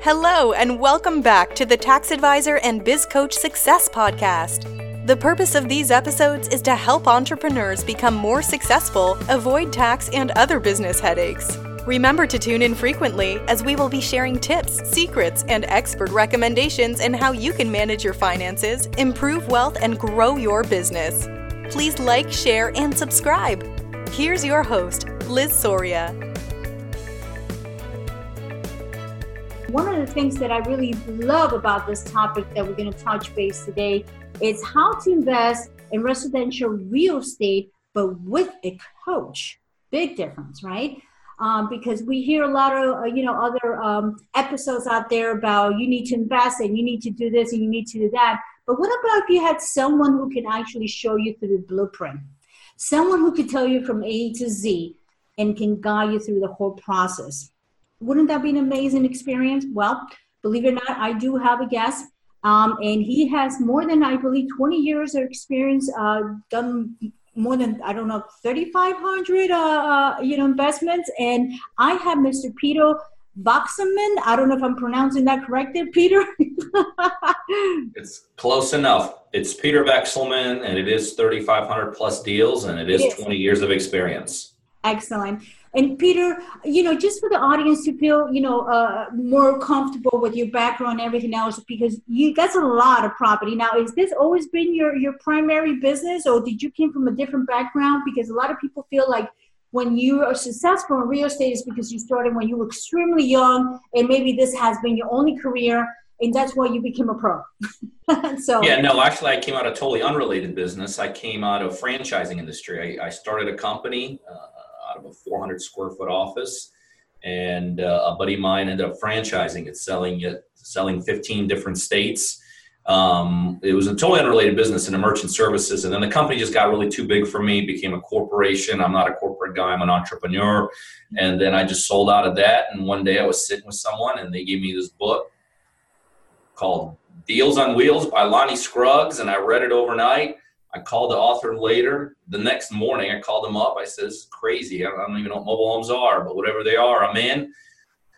Hello, and welcome back to the Tax Advisor and Biz Coach Success Podcast. The purpose of these episodes is to help entrepreneurs become more successful, avoid tax and other business headaches. Remember to tune in frequently as we will be sharing tips, secrets, and expert recommendations in how you can manage your finances, improve wealth, and grow your business. Please like, share, and subscribe. Here's your host, Liz Soria. One of the things that I really love about this topic that we're going to touch base today is how to invest in residential real estate, but with a coach. Big difference, right? Um, because we hear a lot of uh, you know other um, episodes out there about you need to invest and you need to do this and you need to do that. But what about if you had someone who can actually show you through the blueprint, someone who could tell you from A to Z and can guide you through the whole process? Wouldn't that be an amazing experience? Well, believe it or not, I do have a guest um, and he has more than, I believe, 20 years of experience, uh, done more than, I don't know, 3,500, uh, uh, you know, investments. And I have Mr. Peter Boxman. I don't know if I'm pronouncing that correctly, Peter. it's close enough. It's Peter Vekselman, and it is 3,500 plus deals, and it is yes. 20 years of experience. Excellent. And Peter, you know, just for the audience to feel, you know, uh, more comfortable with your background and everything else, because you that's a lot of property. Now, is this always been your your primary business, or did you came from a different background? Because a lot of people feel like when you are successful in real estate is because you started when you were extremely young, and maybe this has been your only career, and that's why you became a pro. so yeah, no, actually, I came out of totally unrelated business. I came out of franchising industry. I, I started a company. Uh, out of a 400 square foot office. And uh, a buddy of mine ended up franchising it, selling it, selling 15 different states. Um, it was a totally unrelated business in the merchant services. And then the company just got really too big for me, became a corporation. I'm not a corporate guy, I'm an entrepreneur. And then I just sold out of that. And one day I was sitting with someone and they gave me this book called Deals on Wheels by Lonnie Scruggs. And I read it overnight. I called the author later. The next morning, I called him up. I said, "It's crazy. I don't even know what mobile homes are, but whatever they are, I'm in."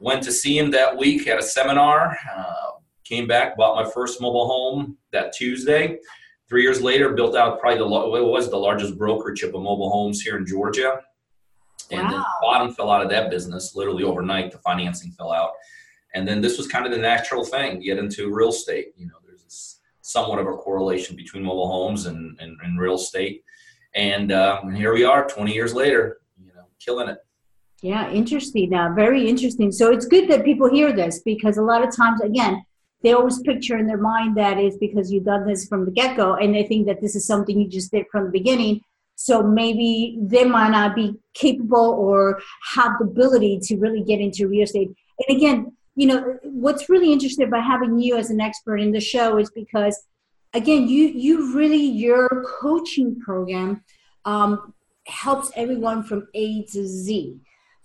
Went to see him that week at a seminar. Uh, came back, bought my first mobile home that Tuesday. Three years later, built out probably the it was the largest brokerage of mobile homes here in Georgia. And wow. then the bottom fell out of that business literally overnight. The financing fell out, and then this was kind of the natural thing: get into real estate. You know, somewhat of a correlation between mobile homes and, and, and real estate. And um, here we are 20 years later, you know, killing it. Yeah, interesting. Now, very interesting. So it's good that people hear this because a lot of times, again, they always picture in their mind that is because you've done this from the get go and they think that this is something you just did from the beginning. So maybe they might not be capable or have the ability to really get into real estate. And again, you know what's really interesting about having you as an expert in the show is because again you you really your coaching program um, helps everyone from a to z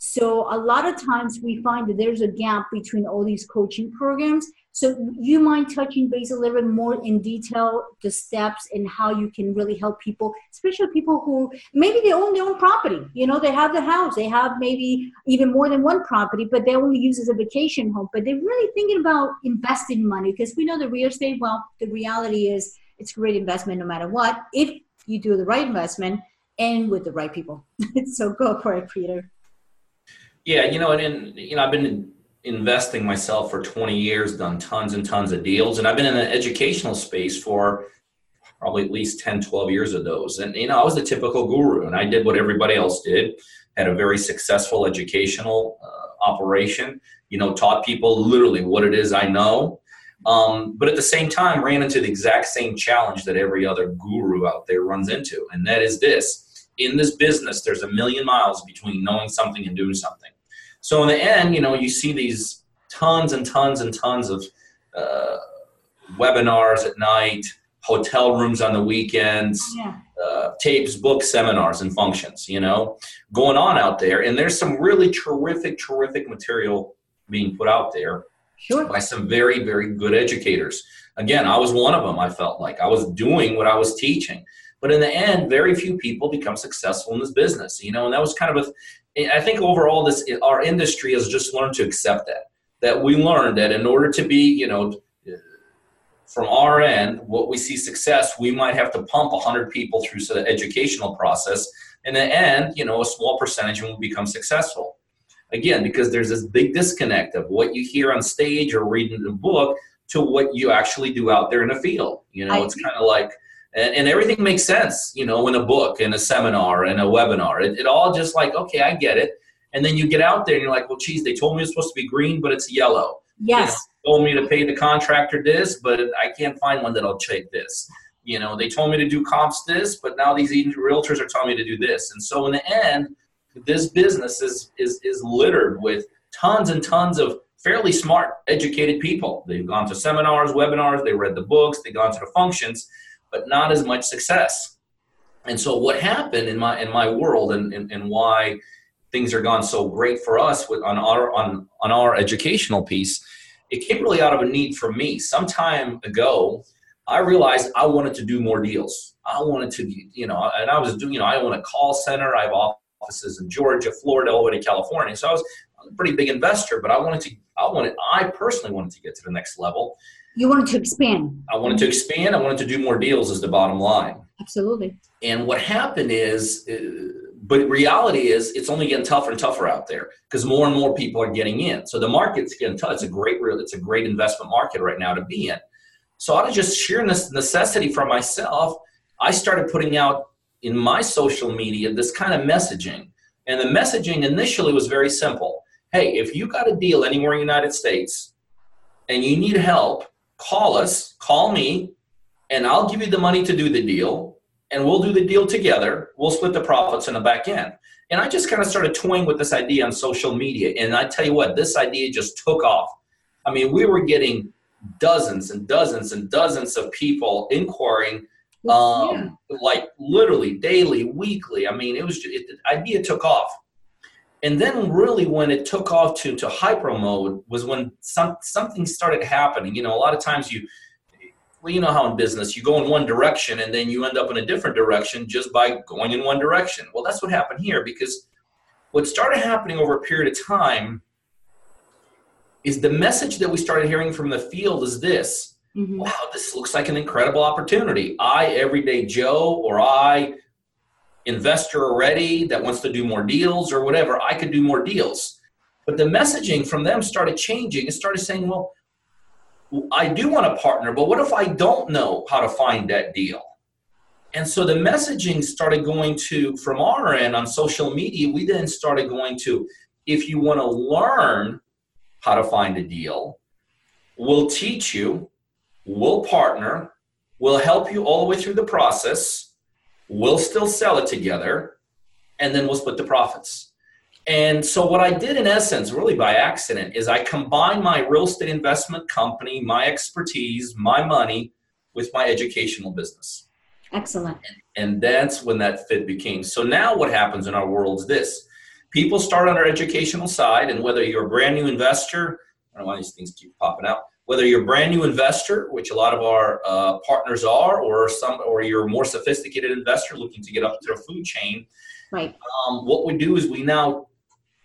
so a lot of times we find that there's a gap between all these coaching programs so you mind touching base a little bit more in detail the steps and how you can really help people, especially people who maybe they own their own property. You know, they have the house, they have maybe even more than one property, but they only use as a vacation home. But they're really thinking about investing money because we know the real estate. Well, the reality is it's a great investment no matter what if you do the right investment and with the right people. so go for it, Peter. Yeah, you know, and, and you know, I've been investing myself for 20 years, done tons and tons of deals, and I've been in the educational space for probably at least 10, 12 years of those. And, you know, I was the typical guru and I did what everybody else did, had a very successful educational uh, operation, you know, taught people literally what it is I know. Um, but at the same time, ran into the exact same challenge that every other guru out there runs into. And that is this in this business, there's a million miles between knowing something and doing something. So in the end, you know, you see these tons and tons and tons of uh, webinars at night, hotel rooms on the weekends, yeah. uh, tapes, books, seminars, and functions, you know, going on out there. And there's some really terrific, terrific material being put out there sure. by some very, very good educators. Again, I was one of them, I felt like. I was doing what I was teaching. But in the end, very few people become successful in this business, you know, and that was kind of a, I think overall, this our industry has just learned to accept that that we learned that in order to be, you know, from our end, what we see success, we might have to pump 100 people through the educational process. In the end, you know, a small percentage will become successful. Again, because there's this big disconnect of what you hear on stage or reading the book to what you actually do out there in the field. You know, I it's kind of like, and, and, everything makes sense, you know, in a book, in a seminar, in a webinar. It, it all just like, okay, I get it. And then you get out there and you're like, well, geez, they told me it's supposed to be green, but it's yellow. Yes. You know, told me to pay the contractor this, but I can't find one that'll take this. You know, they told me to do comps this, but now these realtors are telling me to do this. And so in the end, this business is is is littered with tons and tons of fairly smart, educated people. They've gone to seminars, webinars, they read the books, they've gone to the functions, but not as much success. And so what happened in my in my world and, and, and why things are gone so great for us with on our on on our educational piece, it came really out of a need for me. Some time ago, I realized I wanted to do more deals. I wanted to, you know, and I was doing, you know, I own a call center. I have offices in Georgia, Florida, all the way to California. So I was a pretty big investor, but I wanted to, I wanted, I personally wanted to get to the next level. You wanted to expand. I wanted to expand. I wanted to do more deals is the bottom line. Absolutely. And what happened is, uh, but reality is it's only getting tougher and tougher out there because more and more people are getting in. So the market's getting tough. It's a great, it's a great investment market right now to be in. So out of just sheer necessity for myself, I started putting out in my social media this kind of messaging. And the messaging initially was very simple. Hey, if you got a deal anywhere in the United States and you need help, call us, call me, and I'll give you the money to do the deal and we'll do the deal together. We'll split the profits in the back end. And I just kind of started toying with this idea on social media. And I tell you what, this idea just took off. I mean, we were getting dozens and dozens and dozens of people inquiring, um, yeah. like literally daily, weekly. I mean, it was it, the idea took off. And then, really, when it took off to, to hyper mode was when some, something started happening. You know, a lot of times you well, you know how in business you go in one direction and then you end up in a different direction just by going in one direction. Well, that's what happened here because what started happening over a period of time is the message that we started hearing from the field is this mm-hmm. wow, this looks like an incredible opportunity. I, everyday Joe, or I, investor already that wants to do more deals or whatever, I could do more deals. But the messaging from them started changing. It started saying, well, I do want to partner, but what if I don't know how to find that deal? And so the messaging started going to, from our end on social media, we then started going to, if you want to learn how to find a deal, we'll teach you, we'll partner, we'll help you all the way through the process, we'll still sell it together, and then we'll split the profits. And so, what I did in essence, really by accident, is I combined my real estate investment company, my expertise, my money with my educational business. Excellent. And that's when that fit became. So, now what happens in our world is this people start on our educational side, and whether you're a brand new investor, I don't know why these things keep popping out. Whether you're a brand new investor, which a lot of our uh, partners are, or some, or you're a more sophisticated investor looking to get up to the food chain, right? Um, what we do is we now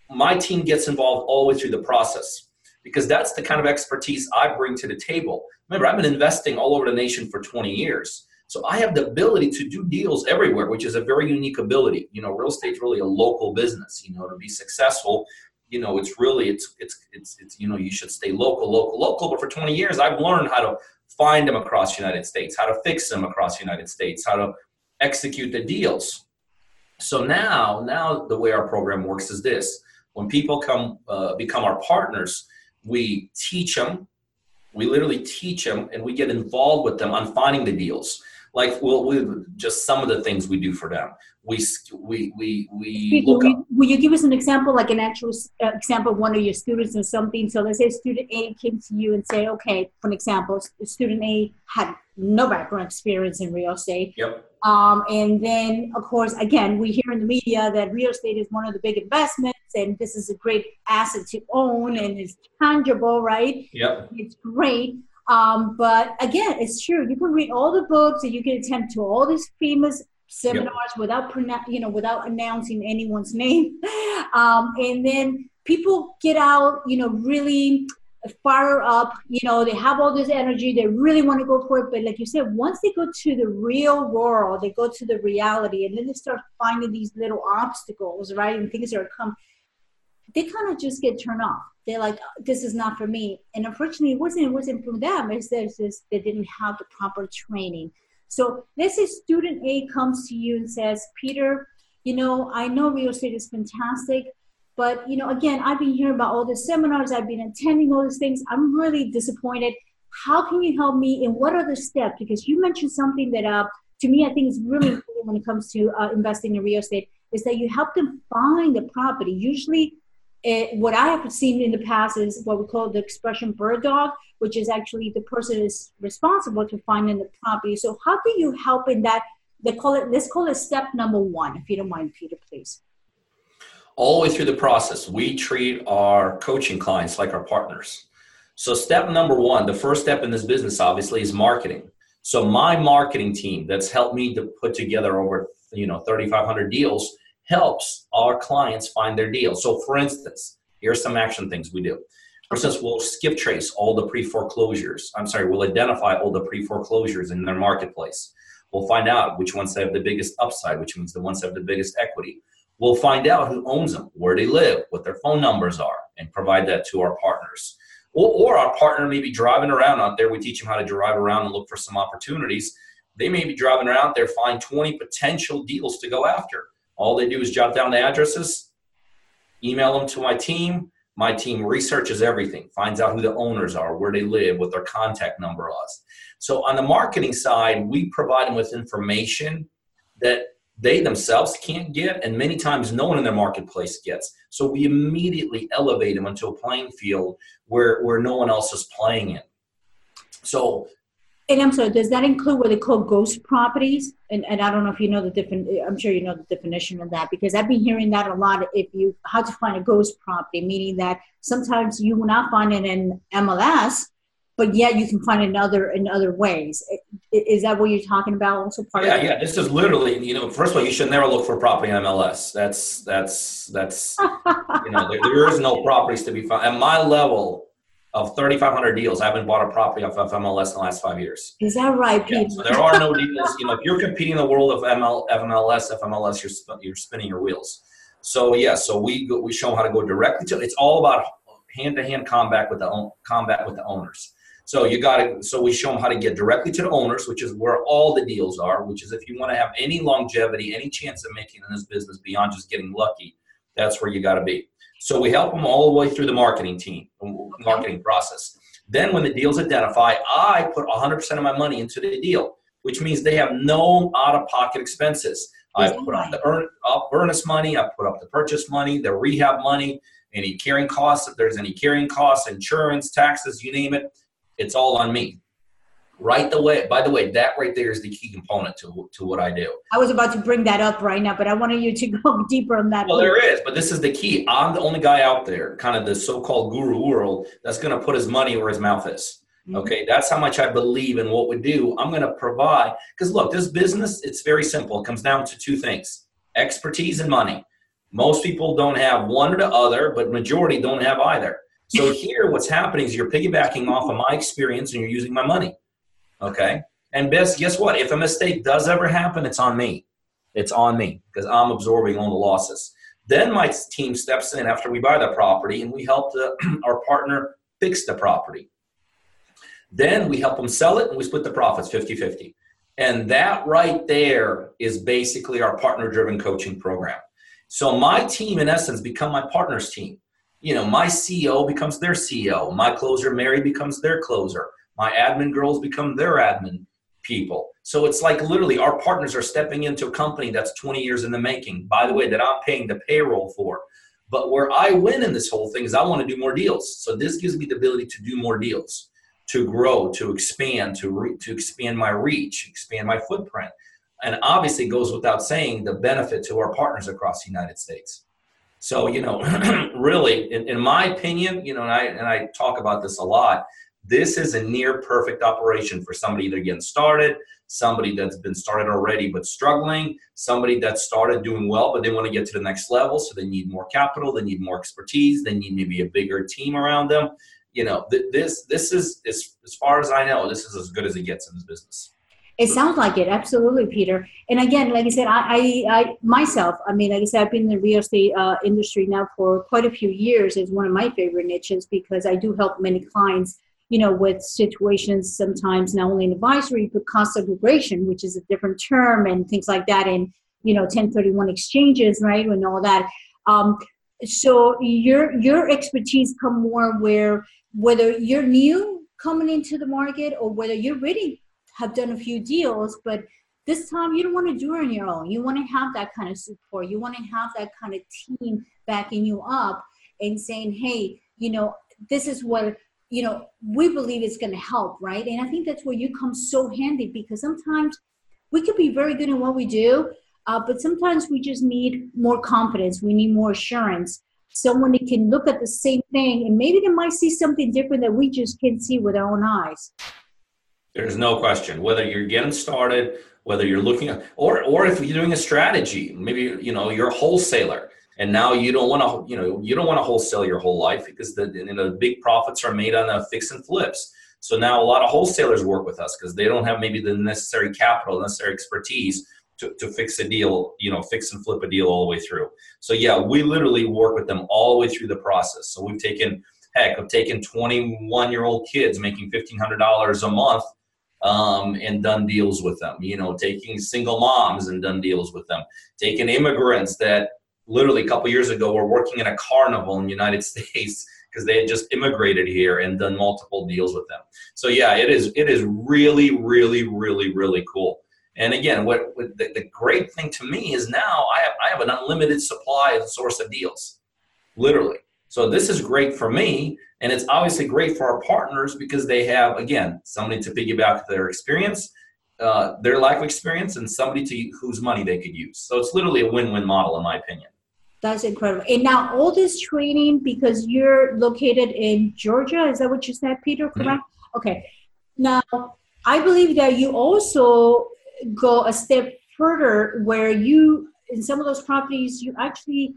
my team gets involved all the way through the process because that's the kind of expertise I bring to the table. Remember, I've been investing all over the nation for 20 years. So I have the ability to do deals everywhere, which is a very unique ability. You know, real estate's really a local business. You know, to be successful, you know, it's really it's it's it's it's you know, you should stay local, local, local. But for 20 years, I've learned how to find them across the United States, how to fix them across the United States, how to execute the deals. So now, now the way our program works is this: when people come uh, become our partners, we teach them. We literally teach them, and we get involved with them on finding the deals. Like, well, we just some of the things we do for them. We we we we. Look will, will you give us an example, like an actual uh, example of one of your students or something? So let's say student A came to you and say, okay, for an example, student A had no background experience in real estate. Yep. Um, and then, of course, again, we hear in the media that real estate is one of the big investments and this is a great asset to own and it's tangible, right? Yep. It's great. Um, but again, it's true. You can read all the books and you can attend to all these famous seminars yep. without you know without announcing anyone's name. Um, and then people get out, you know, really fire up you know they have all this energy they really want to go for it but like you said once they go to the real world they go to the reality and then they start finding these little obstacles right and things that are come they kind of just get turned off they're like this is not for me and unfortunately it wasn't it wasn't from them it's just they didn't have the proper training so let's say student a comes to you and says peter you know i know real estate is fantastic but you know, again, I've been hearing about all the seminars, I've been attending all these things. I'm really disappointed. How can you help me? And what are the steps? Because you mentioned something that uh, to me I think is really important when it comes to uh, investing in real estate is that you help them find the property. Usually, it, what I have seen in the past is what we call the expression bird dog, which is actually the person is responsible to finding the property. So how do you help in that? They call it. Let's call it step number one, if you don't mind, Peter, please all the way through the process, we treat our coaching clients like our partners. So, step number one, the first step in this business, obviously, is marketing. So, my marketing team that's helped me to put together over you know 3,500 deals helps our clients find their deal. So, for instance, here's some action things we do. For instance, we'll skip trace all the pre foreclosures. I'm sorry, we'll identify all the pre foreclosures in their marketplace. We'll find out which ones have the biggest upside, which means the ones that have the biggest equity. We'll find out who owns them, where they live, what their phone numbers are, and provide that to our partners. Or, or our partner may be driving around out there. We teach them how to drive around and look for some opportunities. They may be driving around there, find 20 potential deals to go after. All they do is jot down the addresses, email them to my team. My team researches everything, finds out who the owners are, where they live, what their contact number is. So on the marketing side, we provide them with information that they themselves can't get, and many times no one in their marketplace gets. So we immediately elevate them into a playing field where, where no one else is playing in. So and I'm sorry, does that include what they call ghost properties? And, and I don't know if you know the different, I'm sure you know the definition of that because I've been hearing that a lot. If you, how to find a ghost property, meaning that sometimes you will not find it in MLS, but yet you can find it another in other ways. Is that what you're talking about? Also part yeah, of yeah. This is literally, you know, first of all, you should never look for property in MLS. That's that's that's you know, there, there is no properties to be found at my level of 3,500 deals. I haven't bought a property off of MLS in the last five years. Is that right, Pete? Yeah, so there are no deals. You know, if you're competing in the world of ML, FMLS, FMLS, you're you're spinning your wheels. So yeah, so we go, we show them how to go directly to. It's all about hand to hand combat with the combat with the owners. So you got to. So we show them how to get directly to the owners, which is where all the deals are. Which is if you want to have any longevity, any chance of making in this business beyond just getting lucky, that's where you got to be. So we help them all the way through the marketing team, marketing process. Then when the deal's identified, I put 100% of my money into the deal, which means they have no out-of-pocket expenses. I put up the earn, up earnest money, I put up the purchase money, the rehab money, any carrying costs, if there's any carrying costs, insurance, taxes, you name it. It's all on me. Right the way, by the way, that right there is the key component to, to what I do. I was about to bring that up right now, but I wanted you to go deeper on that. Well, there is, but this is the key. I'm the only guy out there, kind of the so-called guru world, that's going to put his money where his mouth is. Mm-hmm. Okay, that's how much I believe in what we do. I'm going to provide because look, this business it's very simple. It comes down to two things: expertise and money. Most people don't have one or the other, but majority don't have either. So here, what's happening is you're piggybacking off of my experience and you're using my money. Okay. And best, guess what? If a mistake does ever happen, it's on me. It's on me because I'm absorbing all the losses. Then my team steps in after we buy the property and we help the, our partner fix the property. Then we help them sell it and we split the profits 50 50. And that right there is basically our partner driven coaching program. So my team, in essence, become my partner's team you know, my CEO becomes their CEO. My closer, Mary, becomes their closer. My admin girls become their admin people. So it's like literally our partners are stepping into a company that's 20 years in the making, by the way, that I'm paying the payroll for. But where I win in this whole thing is I want to do more deals. So this gives me the ability to do more deals, to grow, to expand, to re- to expand my reach, expand my footprint. And obviously goes without saying the benefit to our partners across the United States. So, you know, really, in, in, my opinion, you know, and I, and I talk about this a lot, this is a near perfect operation for somebody either getting started, somebody that's been started already but struggling, somebody that started doing well but they want to get to the next level. So they need more capital, they need more expertise, they need maybe a bigger team around them. you know, th- this this is as as far as I know, this is as good as it gets in this business. It sounds like it, absolutely, Peter. And again, like I said, I, I, I myself, I mean, like I said, I've been in the real estate uh, industry now for quite a few years. It's one of my favorite niches because I do help many clients, you know, with situations sometimes not only in advisory but cost segregation, which is a different term, and things like that, and you know, 1031 exchanges, right, and all that. Um, so your your expertise come more where whether you're new coming into the market or whether you're ready have done a few deals, but this time you don't want to do it on your own. You want to have that kind of support. You want to have that kind of team backing you up and saying, hey, you know, this is what, you know, we believe it's going to help, right? And I think that's where you come so handy because sometimes we could be very good in what we do, uh, but sometimes we just need more confidence. We need more assurance. Someone that can look at the same thing and maybe they might see something different that we just can't see with our own eyes. There's no question. Whether you're getting started, whether you're looking at, or or if you're doing a strategy, maybe you know you're a wholesaler, and now you don't want to, you know, you don't want to wholesale your whole life because the you know, big profits are made on the fix and flips. So now a lot of wholesalers work with us because they don't have maybe the necessary capital, necessary expertise to, to fix a deal, you know, fix and flip a deal all the way through. So yeah, we literally work with them all the way through the process. So we've taken, heck, I've taken 21 year old kids making $1,500 a month um, and done deals with them. You know, taking single moms and done deals with them. Taking immigrants that literally a couple years ago were working in a carnival in the United States because they had just immigrated here and done multiple deals with them. So yeah, it is it is really really really really cool. And again, what, what the, the, great thing to me is now I have I have an unlimited supply of source of deals, literally. So this is great for me and it's obviously great for our partners because they have, again, somebody to piggyback their experience, uh, their life experience, and somebody to whose money they could use. So it's literally a win-win model, in my opinion. That's incredible. And now all this training, because you're located in Georgia, is that what you said, Peter? Mm-hmm. Correct? Mm-hmm. Okay. Now, I believe that you also go a step further where you, in some of those properties, you actually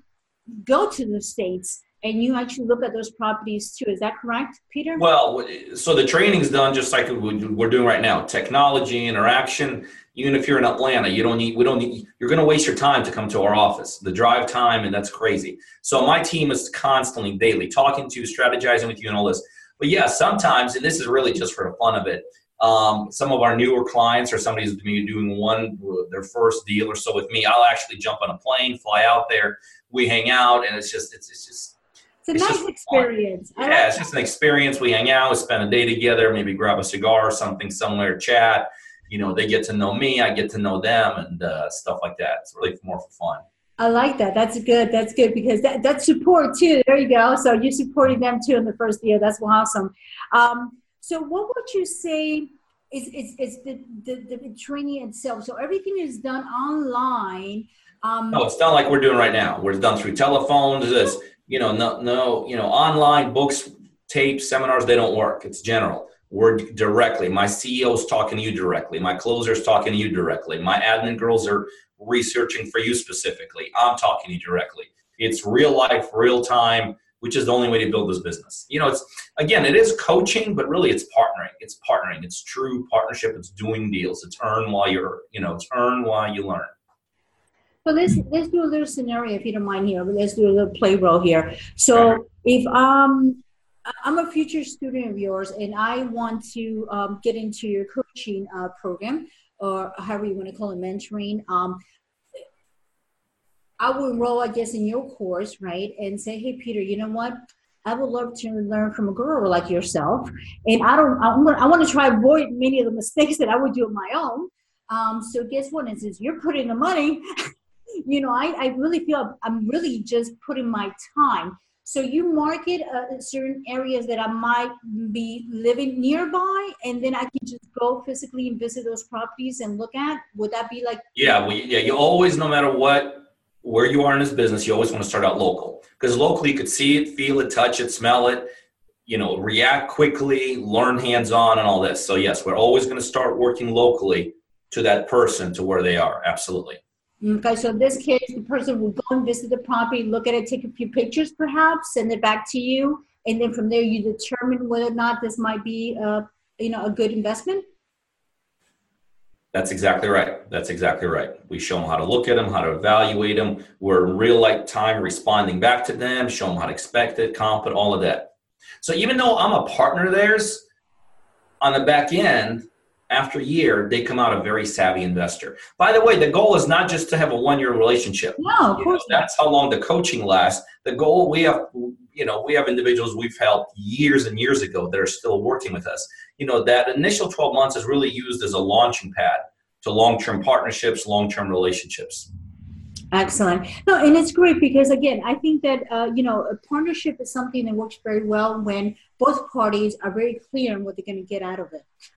go to the states and you actually look at those properties too. Is that correct, Peter? Well, so the training's done just like we're doing right now. Technology, interaction. Even if you're in Atlanta, you don't need. We don't need. You're going to waste your time to come to our office. The drive time, and that's crazy. So my team is constantly, daily, talking to, you, strategizing with you, and all this. But yeah, sometimes, and this is really just for the fun of it. Um, some of our newer clients or somebody who's maybe doing one their first deal or so with me, I'll actually jump on a plane, fly out there, we hang out, and it's just it's, it's just it's a it's nice experience. Yeah, like it's just an experience. We hang out, we spend a day together, maybe grab a cigar or something somewhere, chat. You know, they get to know me, I get to know them, and uh, stuff like that. It's really more for fun. I like that. That's good. That's good because that, that's support too. There you go. So you're supporting them too in the first year. That's awesome. Um, so what would you say is, is, is the, the, the training itself? So everything is done online. Um, no, it's not like we're doing right now. We're done through telephones. This you know, no, no, you know, online books, tapes, seminars, they don't work. It's general. We're directly. My CEO's talking to you directly. My closer's talking to you directly. My admin girls are researching for you specifically. I'm talking to you directly. It's real life, real time, which is the only way to build this business. You know, it's again, it is coaching, but really it's partnering. It's partnering. It's true partnership. It's doing deals. It's earn while you're, you know, it's earn while you learn. So let's let's do a little scenario if you don't mind here. Let's do a little play role here. So if um I'm a future student of yours and I want to um, get into your coaching uh, program or however you want to call it, mentoring. Um, I will enroll, I guess, in your course, right? And say, hey, Peter, you know what? I would love to learn from a girl like yourself. And I don't, I'm gonna, I want to try avoid many of the mistakes that I would do on my own. Um, so guess what? Is you're putting the money you know, I, I really feel I'm really just putting my time. So you market uh, certain areas that I might be living nearby, and then I can just go physically and visit those properties and look at. Would that be like? Yeah, well, yeah. You always, no matter what, where you are in this business, you always want to start out local because locally you could see it, feel it, touch it, smell it. You know, react quickly, learn hands-on, and all this. So yes, we're always going to start working locally to that person to where they are. Absolutely. Okay, so in this case, the person will go and visit the property, look at it, take a few pictures perhaps, send it back to you, and then from there you determine whether or not this might be uh, you know a good investment that's exactly right. That's exactly right. We show them how to look at them, how to evaluate them. We're in real life time responding back to them, show them how to expect it, comp it, all of that. So even though I'm a partner of theirs, on the back end, after a year, they come out a very savvy investor. By the way, the goal is not just to have a one-year relationship. No, of course. Know, that's how long the coaching lasts. The goal we have, you know, we have individuals we've helped years and years ago that are still working with us. You know, that initial 12 months is really used as a launching pad to long-term partnerships, long-term relationships. Excellent. No, and it's great because again, I think that uh, you know a partnership is something that works very well when both parties are very clear on what they're going to get out of it.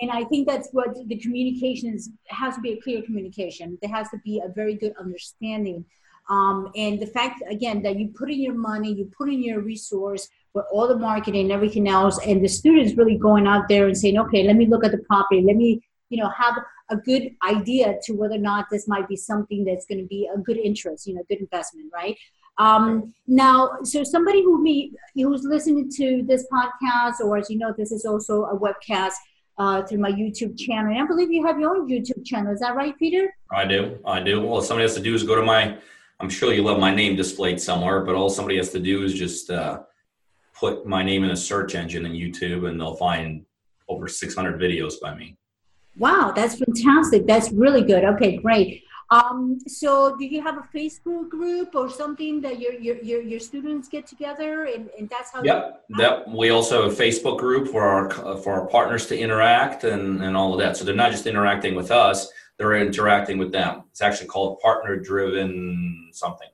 and I think that's what the communication. Has to be a clear communication. There has to be a very good understanding. Um, and the fact again that you put in your money, you put in your resource for all the marketing and everything else, and the students really going out there and saying, okay, let me look at the property, let me you know have a good idea to whether or not this might be something that's going to be a good interest you know good investment right? Um, now so somebody who me who's listening to this podcast or as you know this is also a webcast uh, through my youtube channel and i believe you have your own youtube channel is that right peter? I do i do. Well somebody has to do is go to my i'm sure you love my name displayed somewhere but all somebody has to do is just uh, put my name in a search engine in youtube and they'll find over 600 videos by me Wow, that's fantastic. That's really good. Okay, great. Um, so do you have a Facebook group or something that your your your, your students get together and, and that's how Yep. Yep. We also have a Facebook group for our for our partners to interact and, and all of that. So they're not just interacting with us, they're interacting with them. It's actually called partner driven something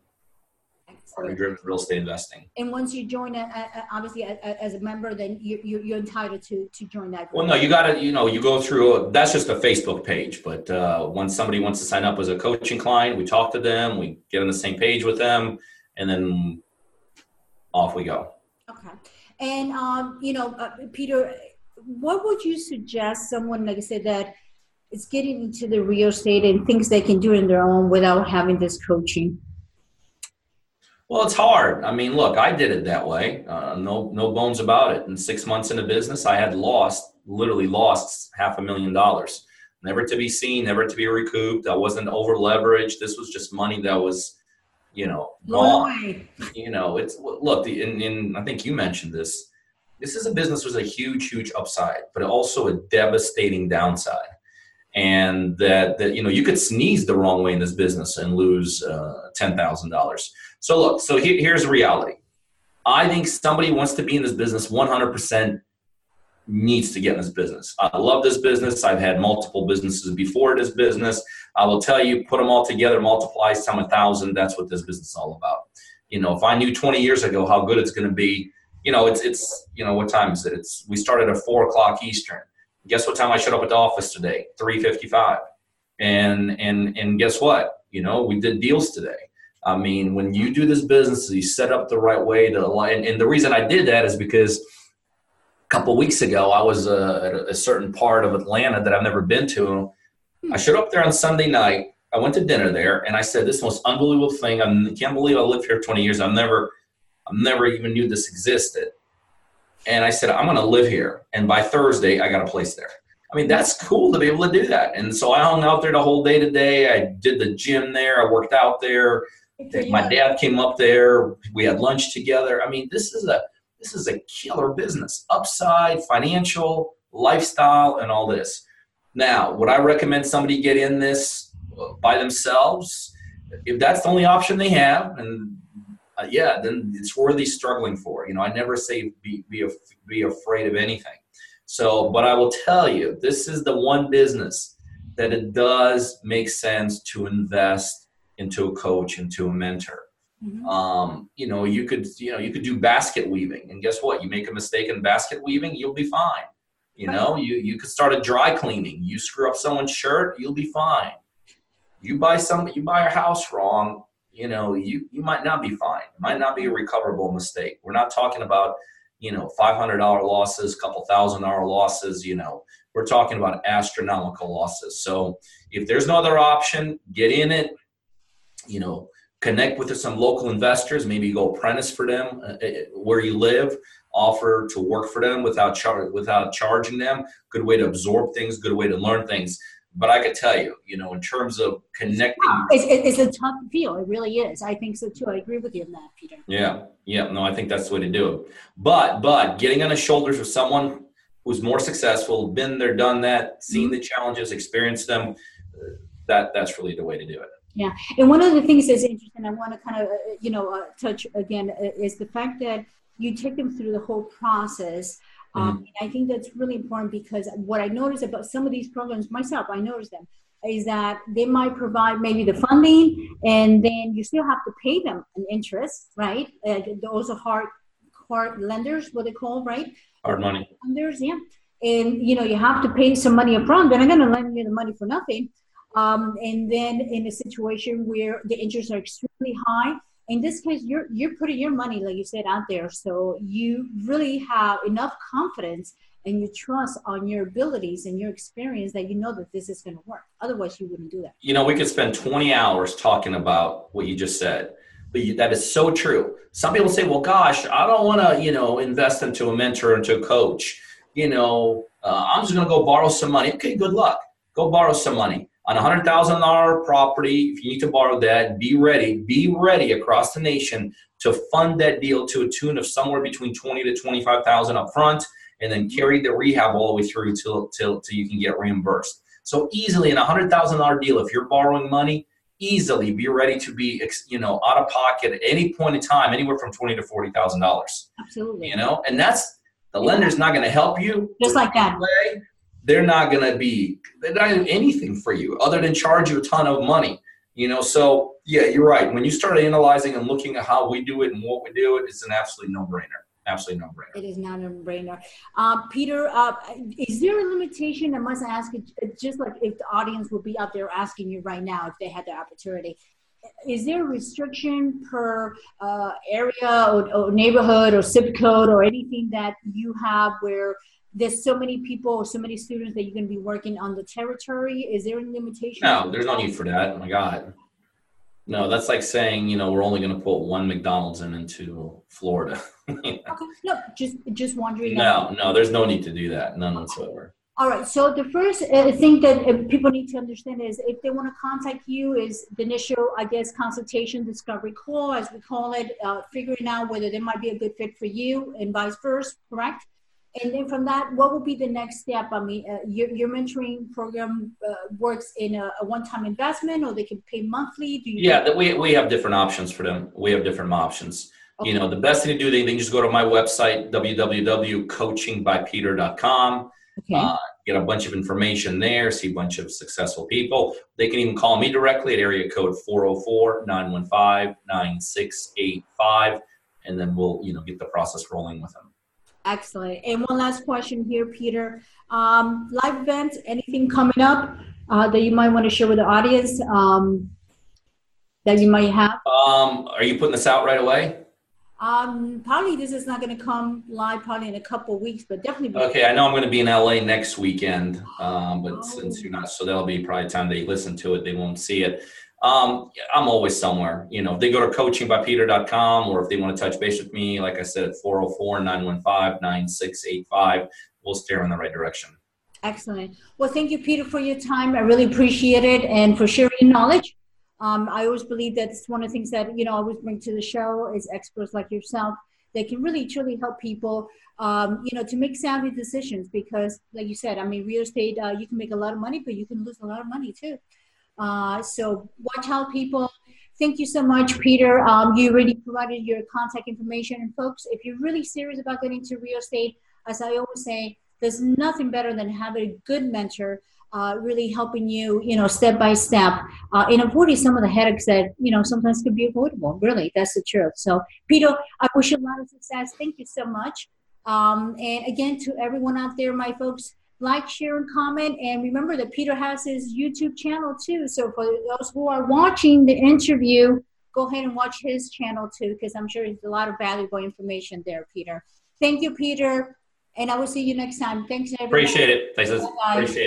driven real estate investing. And once you join, a, a, obviously a, as a member, then you, you, are entitled to to join that. Group. Well, no, you got to you know you go through. That's just a Facebook page, but uh, once somebody wants to sign up as a coaching client, we talk to them, we get on the same page with them, and then off we go. Okay, and um, you know, uh, Peter, what would you suggest someone like I said that is getting into the real estate and thinks they can do it on their own without having this coaching? Well, it's hard. I mean, look, I did it that way. Uh, no, no bones about it. In six months in the business, I had lost, literally lost half a million dollars. Never to be seen, never to be recouped. I wasn't over leveraged. This was just money that was, you know, gone. You know, it's look. The, and, and I think you mentioned this. This is a business with a huge, huge upside, but also a devastating downside and that that you know you could sneeze the wrong way in this business and lose uh, ten thousand dollars. So look, so here, here's the reality. I think somebody wants to be in this business 100% needs to get in this business. I love this business. I've had multiple businesses before this business. I will tell you, put them all together, multiply some a thousand. That's what this business is all about. You know, if I knew 20 years ago how good it's going to be, you know, it's it's you know what time is it? It's we started at four o'clock Eastern. Guess what time I showed up at the office today? 3:55. And and and guess what? You know, we did deals today. I mean, when you do this business, you set up the right way to align. And the reason I did that is because a couple weeks ago, I was uh, at a certain part of Atlanta that I've never been to. I showed up there on Sunday night. I went to dinner there, and I said, "This most unbelievable thing. I can't believe I lived here 20 years. I've never, I've never even knew this existed." And I said, "I'm going to live here." And by Thursday, I got a place there. I mean, that's cool to be able to do that. And so I hung out there the whole day today. I did the gym there. I worked out there. My dad came up there. We had lunch together. I mean, this is a this is a killer business. Upside, financial, lifestyle, and all this. Now, would I recommend somebody get in this by themselves? If that's the only option they have, and uh, yeah, then it's worthy struggling for. You know, I never say be be be afraid of anything. So, but I will tell you, this is the one business that it does make sense to invest into a coach, into a mentor. Mm-hmm. Um, you know, you could, you know, you could do basket weaving, and guess what? You make a mistake in basket weaving, you'll be fine. You know, you you could start a dry cleaning. You screw up someone's shirt, you'll be fine. You buy some, you buy a house wrong, you know, you you might not be fine. It might not be a recoverable mistake. We're not talking about, you know, five hundred dollar losses, couple thousand dollar losses. You know, we're talking about astronomical losses. So if there's no other option, get in it, you know, connect with some local investors, maybe go apprentice for them uh, uh, where you live, offer to work for them without char- without charging them. Good way to absorb things, good way to learn things. But I could tell you, you know, in terms of connecting, it's, it's a tough feel. It really is. I think so too. I agree with you on that, Peter. Yeah, yeah. No, I think that's the way to do it. But but getting on the shoulders of someone who's more successful, been there, done that, seen mm-hmm. the challenges, experienced them. That that's really the way to do it. Yeah, and one of the things that's interesting, I want to kind of, uh, you know, uh, touch again uh, is the fact that you take them through the whole process. Um, mm-hmm. I think that's really important because what I notice about some of these programs myself, I notice them, is that they might provide maybe the funding and then you still have to pay them an interest, right? Uh, those are hard, hard lenders, what they call, right? Hard money. Lenders, yeah. And, you know, you have to pay some money up front. They're not going to lend you the money for nothing. Um, and then in a situation where the interests are extremely high, in this case, you're you're putting your money, like you said, out there. So you really have enough confidence and you trust on your abilities and your experience that you know that this is going to work. Otherwise, you wouldn't do that. You know, we could spend 20 hours talking about what you just said, but you, that is so true. Some people say, "Well, gosh, I don't want to, you know, invest into a mentor, into a coach. You know, uh, I'm just going to go borrow some money." Okay, good luck. Go borrow some money on a hundred thousand dollar property, if you need to borrow that, be ready, be ready across the nation to fund that deal to a tune of somewhere between twenty to twenty five thousand up front, and then carry the rehab all the way through till till till you can get reimbursed. So easily in a hundred thousand dollar deal, if you're borrowing money, easily be ready to be you know out of pocket at any point in time, anywhere from twenty to forty thousand dollars. Absolutely. You know, and that's the lender's not going to help you just like that. Way, they're not going to be they're not anything for you other than charge you a ton of money you know? So yeah you're right. When you start analyzing and looking at how we do it and what we do it it's an absolute no-brainer absolutely no-brainer. It is not a brainer uh, peter uh, is there a limitation? I must ask it just like if the audience would be out there asking you right now if they had the opportunity. Is there a restriction per uh, area or, or, neighborhood or zip code or anything that you have where there's so many people, so many students that you're going to be working on the territory? Is there any limitation? No, there's no need for that. Oh my God. No, that's like saying, you know, we're only going to put one McDonald's in into Florida. Okay, no, just just wondering. No, no, there's no need to do that, none whatsoever. All right. So the first uh, thing that uh, people need to understand is if they want to contact you, is the initial, I guess, consultation, discovery call, as we call it, uh, figuring out whether they might be a good fit for you, and vice versa. Correct? And then from that, what would be the next step? I mean, uh, your, your mentoring program uh, works in a, a, one-time investment, or they can pay monthly. Do you yeah, we we have different options for them. We have different options. Okay. You know, the best thing to do, they can just go to my website www.coachingbypeter.com. Okay. Uh, get a bunch of information there, see a bunch of successful people. They can even call me directly at area code 404-915-9685 and then we'll, you know, get the process rolling with them. Excellent. And one last question here, Peter. Um, live events, anything coming up uh, that you might want to share with the audience um, that you might have? Um, are you putting this out right away? Um, probably this is not going to come live probably in a couple weeks, but definitely. Okay, I know I'm going to be in LA next weekend, um, but oh. since you're not, so that'll be probably time they listen to it, they won't see it. Um, I'm always somewhere. You know, if they go to coachingbypeter.com or if they want to touch base with me, like I said, at 404 915 9685, we'll steer in the right direction. Excellent. Well, thank you, Peter, for your time. I really appreciate it and for sharing your knowledge. Um, I always believe that it's one of the things that, you know, I always bring to the show is experts like yourself that can really truly help people, um, you know, to make savvy decisions because, like you said, I mean, real estate, uh, you can make a lot of money, but you can lose a lot of money too. Uh, so watch out, people. Thank you so much, Peter. Um, you already provided your contact information. And folks, if you're really serious about getting to real estate, as I always say, there's nothing better than having a good mentor uh, really helping you, you know, step by step uh, in avoiding some of the headaches that, you know, sometimes could be avoidable. Really, that's the truth. So, Peter, I wish you a lot of success. Thank you so much. Um, and again, to everyone out there, my folks, like, share, and comment. And remember that Peter has his YouTube channel too. So for those who are watching the interview, go ahead and watch his channel too, because I'm sure there's a lot of valuable information there, Peter. Thank you, Peter. And I will see you next time. Thanks, everyone. Appreciate it. Thanks. Appreciate it.